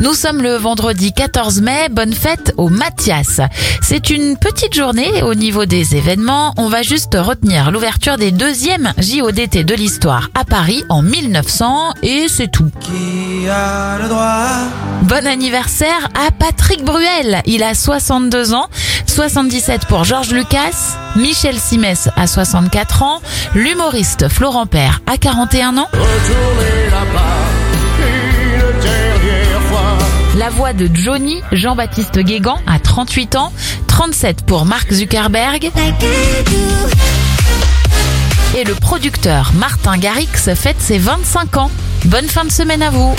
Nous sommes le vendredi 14 mai, bonne fête au Mathias. C'est une petite journée au niveau des événements, on va juste retenir l'ouverture des deuxièmes JODT de l'histoire à Paris en 1900 et c'est tout. Qui a le droit? Bon anniversaire à Patrick Bruel, il a 62 ans, 77 pour Georges Lucas, Michel Simès à 64 ans, l'humoriste Florent Père à 41 ans, la voix de Johnny, Jean-Baptiste Guégan à 38 ans, 37 pour Mark Zuckerberg et le producteur Martin Garrix fête ses 25 ans. Bonne fin de semaine à vous